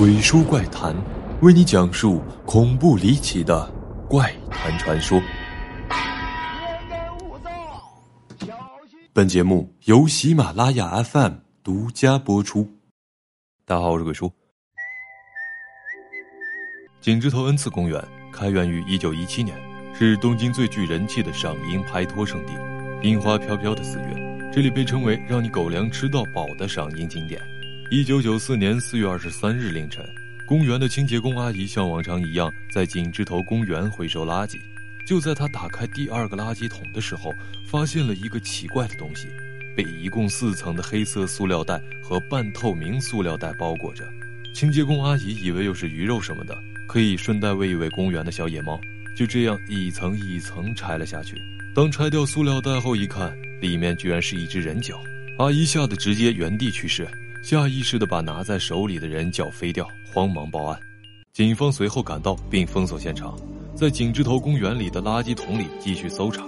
鬼叔怪谈，为你讲述恐怖离奇的怪谈传说。本节目由喜马拉雅 FM 独家播出。大家好，我是鬼叔。景之头恩赐公园开园于一九一七年，是东京最具人气的赏樱拍拖圣地。樱花飘飘的四月，这里被称为让你狗粮吃到饱的赏樱景点。一九九四年四月二十三日凌晨，公园的清洁工阿姨像往常一样在景芝头公园回收垃圾。就在她打开第二个垃圾桶的时候，发现了一个奇怪的东西，被一共四层的黑色塑料袋和半透明塑料袋包裹着。清洁工阿姨以为又是鱼肉什么的，可以顺带喂一喂公园的小野猫。就这样一层一层拆了下去。当拆掉塑料袋后一看，里面居然是一只人脚。阿姨吓得直接原地去世。下意识地把拿在手里的人脚飞掉，慌忙报案。警方随后赶到并封锁现场，在景之头公园里的垃圾桶里继续搜查，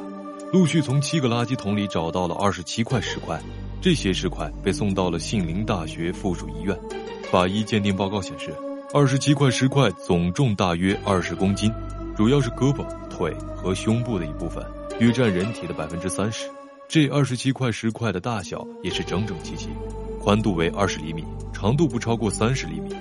陆续从七个垃圾桶里找到了二十七块石块，这些石块被送到了杏林大学附属医院。法医鉴定报告显示，二十七块石块总重大约二十公斤，主要是胳膊、腿和胸部的一部分，约占人体的百分之三十。这二十七块石块的大小也是整整齐齐。宽度为二十厘米，长度不超过三十厘米，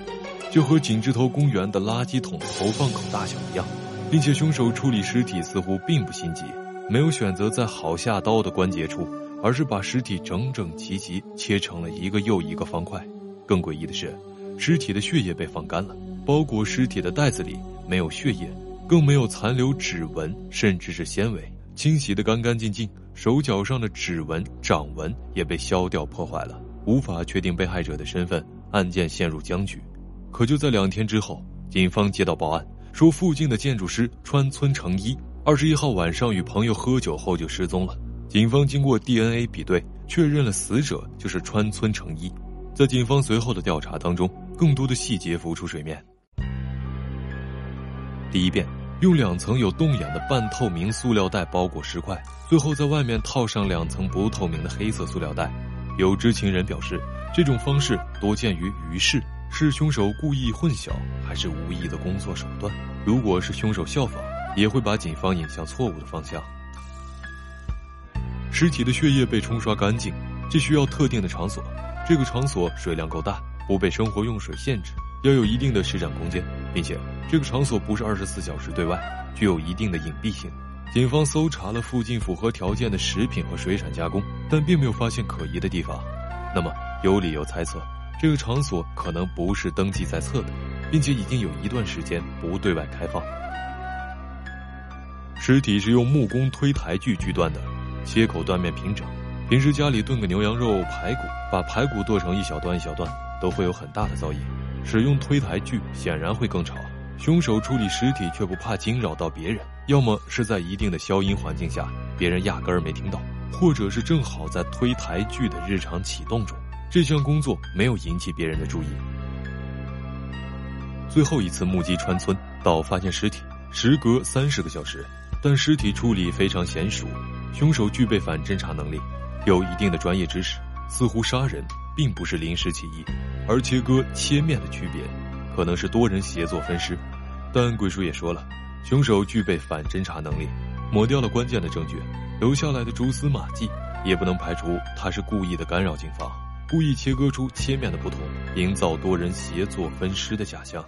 就和景之头公园的垃圾桶投放口大小一样，并且凶手处理尸体似乎并不心急，没有选择在好下刀的关节处，而是把尸体整整齐齐切成了一个又一个方块。更诡异的是，尸体的血液被放干了，包裹尸体的袋子里没有血液，更没有残留指纹，甚至是纤维，清洗的干干净净，手脚上的指纹、掌纹也被削掉破坏了。无法确定被害者的身份，案件陷入僵局。可就在两天之后，警方接到报案，说附近的建筑师川村诚一二十一号晚上与朋友喝酒后就失踪了。警方经过 DNA 比对，确认了死者就是川村诚一。在警方随后的调查当中，更多的细节浮出水面。第一遍，用两层有洞眼的半透明塑料袋包裹尸块，最后在外面套上两层不透明的黑色塑料袋。有知情人表示，这种方式多见于鱼市，是凶手故意混淆，还是无意的工作手段？如果是凶手效仿，也会把警方引向错误的方向。尸体的血液被冲刷干净，这需要特定的场所，这个场所水量够大，不被生活用水限制，要有一定的施展空间，并且这个场所不是二十四小时对外，具有一定的隐蔽性。警方搜查了附近符合条件的食品和水产加工，但并没有发现可疑的地方。那么，有理由猜测，这个场所可能不是登记在册的，并且已经有一段时间不对外开放。尸体是用木工推台锯锯断的，切口断面平整。平时家里炖个牛羊肉排骨，把排骨剁成一小段一小段，都会有很大的噪音。使用推台锯显然会更吵。凶手处理尸体却不怕惊扰到别人。要么是在一定的消音环境下，别人压根儿没听到，或者是正好在推台锯的日常启动中，这项工作没有引起别人的注意。最后一次目击川村到发现尸体，时隔三十个小时，但尸体处理非常娴熟，凶手具备反侦查能力，有一定的专业知识，似乎杀人并不是临时起意，而切割切面的区别，可能是多人协作分尸。但鬼叔也说了。凶手具备反侦查能力，抹掉了关键的证据，留下来的蛛丝马迹也不能排除他是故意的干扰警方，故意切割出切面的不同，营造多人协作分尸的假象。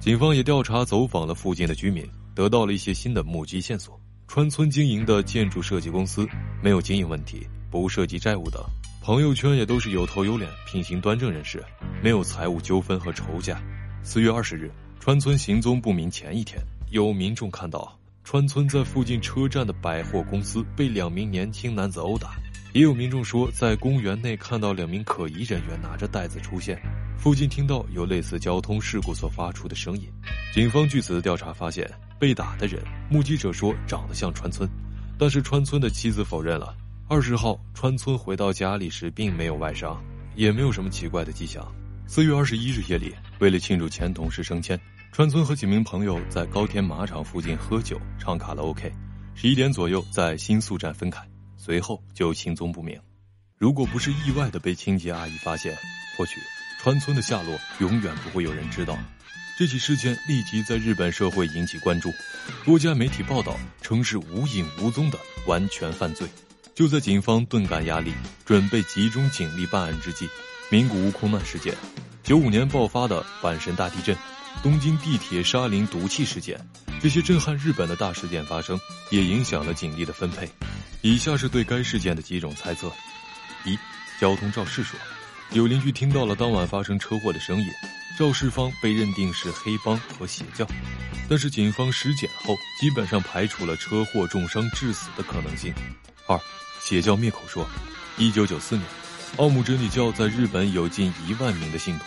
警方也调查走访了附近的居民，得到了一些新的目击线索。川村经营的建筑设计公司没有经营问题，不涉及债务等，朋友圈也都是有头有脸、品行端正人士，没有财务纠纷和仇家。四月二十日。川村行踪不明前一天，有民众看到川村在附近车站的百货公司被两名年轻男子殴打，也有民众说在公园内看到两名可疑人员拿着袋子出现，附近听到有类似交通事故所发出的声音。警方据此调查发现，被打的人目击者说长得像川村，但是川村的妻子否认了。二十号川村回到家里时并没有外伤，也没有什么奇怪的迹象。四月二十一日夜里，为了庆祝前同事升迁。川村和几名朋友在高田马场附近喝酒唱卡拉 OK，十一点左右在新宿站分开，随后就行踪不明。如果不是意外的被清洁阿姨发现，或许川村的下落永远不会有人知道。这起事件立即在日本社会引起关注，多家媒体报道称是无影无踪的完全犯罪。就在警方顿感压力，准备集中警力办案之际，名古屋空难事件、九五年爆发的阪神大地震、东京地铁沙林毒气事件，这些震撼日本的大事件发生，也影响了警力的分配。以下是对该事件的几种猜测：一、交通肇事说，有邻居听到了当晚发生车祸的声音。肇事方被认定是黑帮和邪教，但是警方尸检后基本上排除了车祸重伤致死的可能性。二，邪教灭口说，一九九四年，奥姆真理教在日本有近一万名的信徒。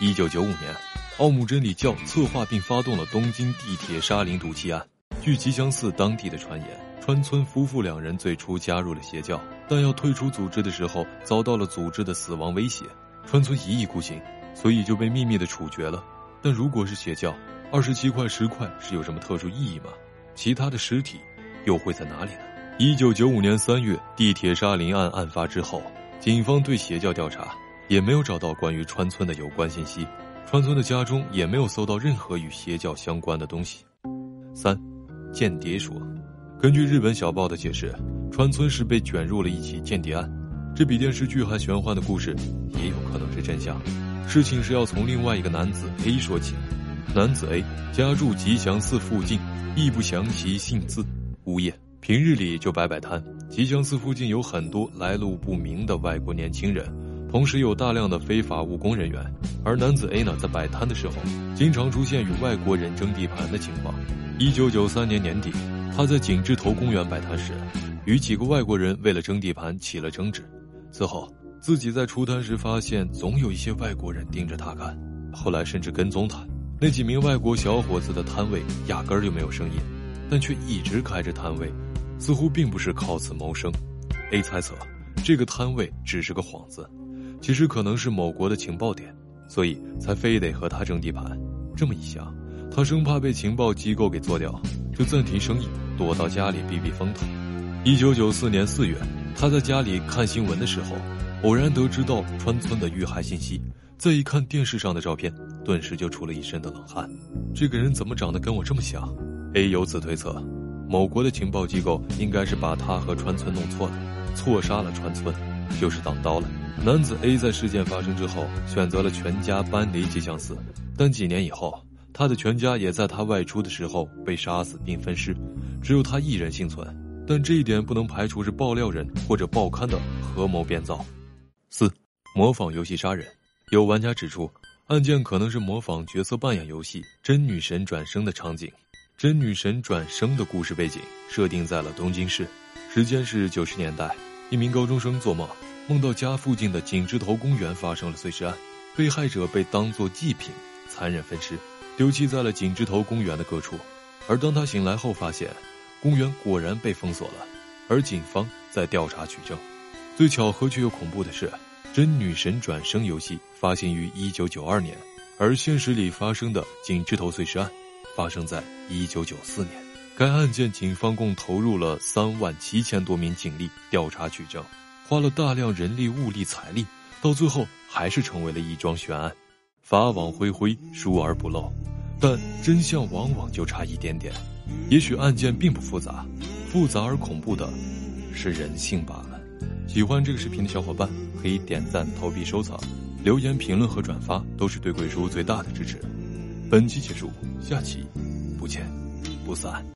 一九九五年，奥姆真理教策划并发动了东京地铁沙林毒气案。据吉祥寺当地的传言，川村夫妇两人最初加入了邪教，但要退出组织的时候遭到了组织的死亡威胁，川村一意孤行。所以就被秘密的处决了。但如果是邪教，二十七块石块是有什么特殊意义吗？其他的尸体又会在哪里呢？一九九五年三月，地铁沙林案案发之后，警方对邪教调查，也没有找到关于川村的有关信息。川村的家中也没有搜到任何与邪教相关的东西。三，间谍说，根据日本小报的解释，川村是被卷入了一起间谍案。这比电视剧还玄幻的故事，也有可能是真相。事情是要从另外一个男子 A 说起。男子 A 家住吉祥寺附近，亦不详其姓字，无业，平日里就摆摆摊。吉祥寺附近有很多来路不明的外国年轻人，同时有大量的非法务工人员。而男子 A 呢，在摆摊的时候，经常出现与外国人争地盘的情况。一九九三年年底，他在景芝头公园摆摊时，与几个外国人为了争地盘起了争执。此后。自己在出摊时发现，总有一些外国人盯着他看，后来甚至跟踪他。那几名外国小伙子的摊位压根儿就没有生意，但却一直开着摊位，似乎并不是靠此谋生。A 猜测，这个摊位只是个幌子，其实可能是某国的情报点，所以才非得和他争地盘。这么一想，他生怕被情报机构给做掉，就暂停生意，躲到家里避避风头。一九九四年四月，他在家里看新闻的时候。偶然得知到川村的遇害信息，再一看电视上的照片，顿时就出了一身的冷汗。这个人怎么长得跟我这么像？A 由此推测，某国的情报机构应该是把他和川村弄错了，错杀了川村，就是挡刀了。男子 A 在事件发生之后，选择了全家搬离吉祥寺，但几年以后，他的全家也在他外出的时候被杀死并分尸，只有他一人幸存。但这一点不能排除是爆料人或者报刊的合谋编造。四，模仿游戏杀人。有玩家指出，案件可能是模仿角色扮演游戏《真女神转生》的场景。《真女神转生》的故事背景设定在了东京市，时间是九十年代。一名高中生做梦，梦到家附近的景之头公园发生了碎尸案，被害者被当作祭品残忍分尸，丢弃在了景之头公园的各处。而当他醒来后，发现公园果然被封锁了，而警方在调查取证。最巧合却又恐怖的是，《真女神转生》游戏发行于一九九二年，而现实里发生的景之头碎尸案，发生在一九九四年。该案件警方共投入了三万七千多名警力调查取证，花了大量人力、物力、财力，到最后还是成为了一桩悬案。法网恢恢，疏而不漏，但真相往往就差一点点。也许案件并不复杂，复杂而恐怖的，是人性罢了。喜欢这个视频的小伙伴可以点赞、投币、收藏、留言、评论和转发，都是对鬼叔最大的支持。本期结束，下期不见不散。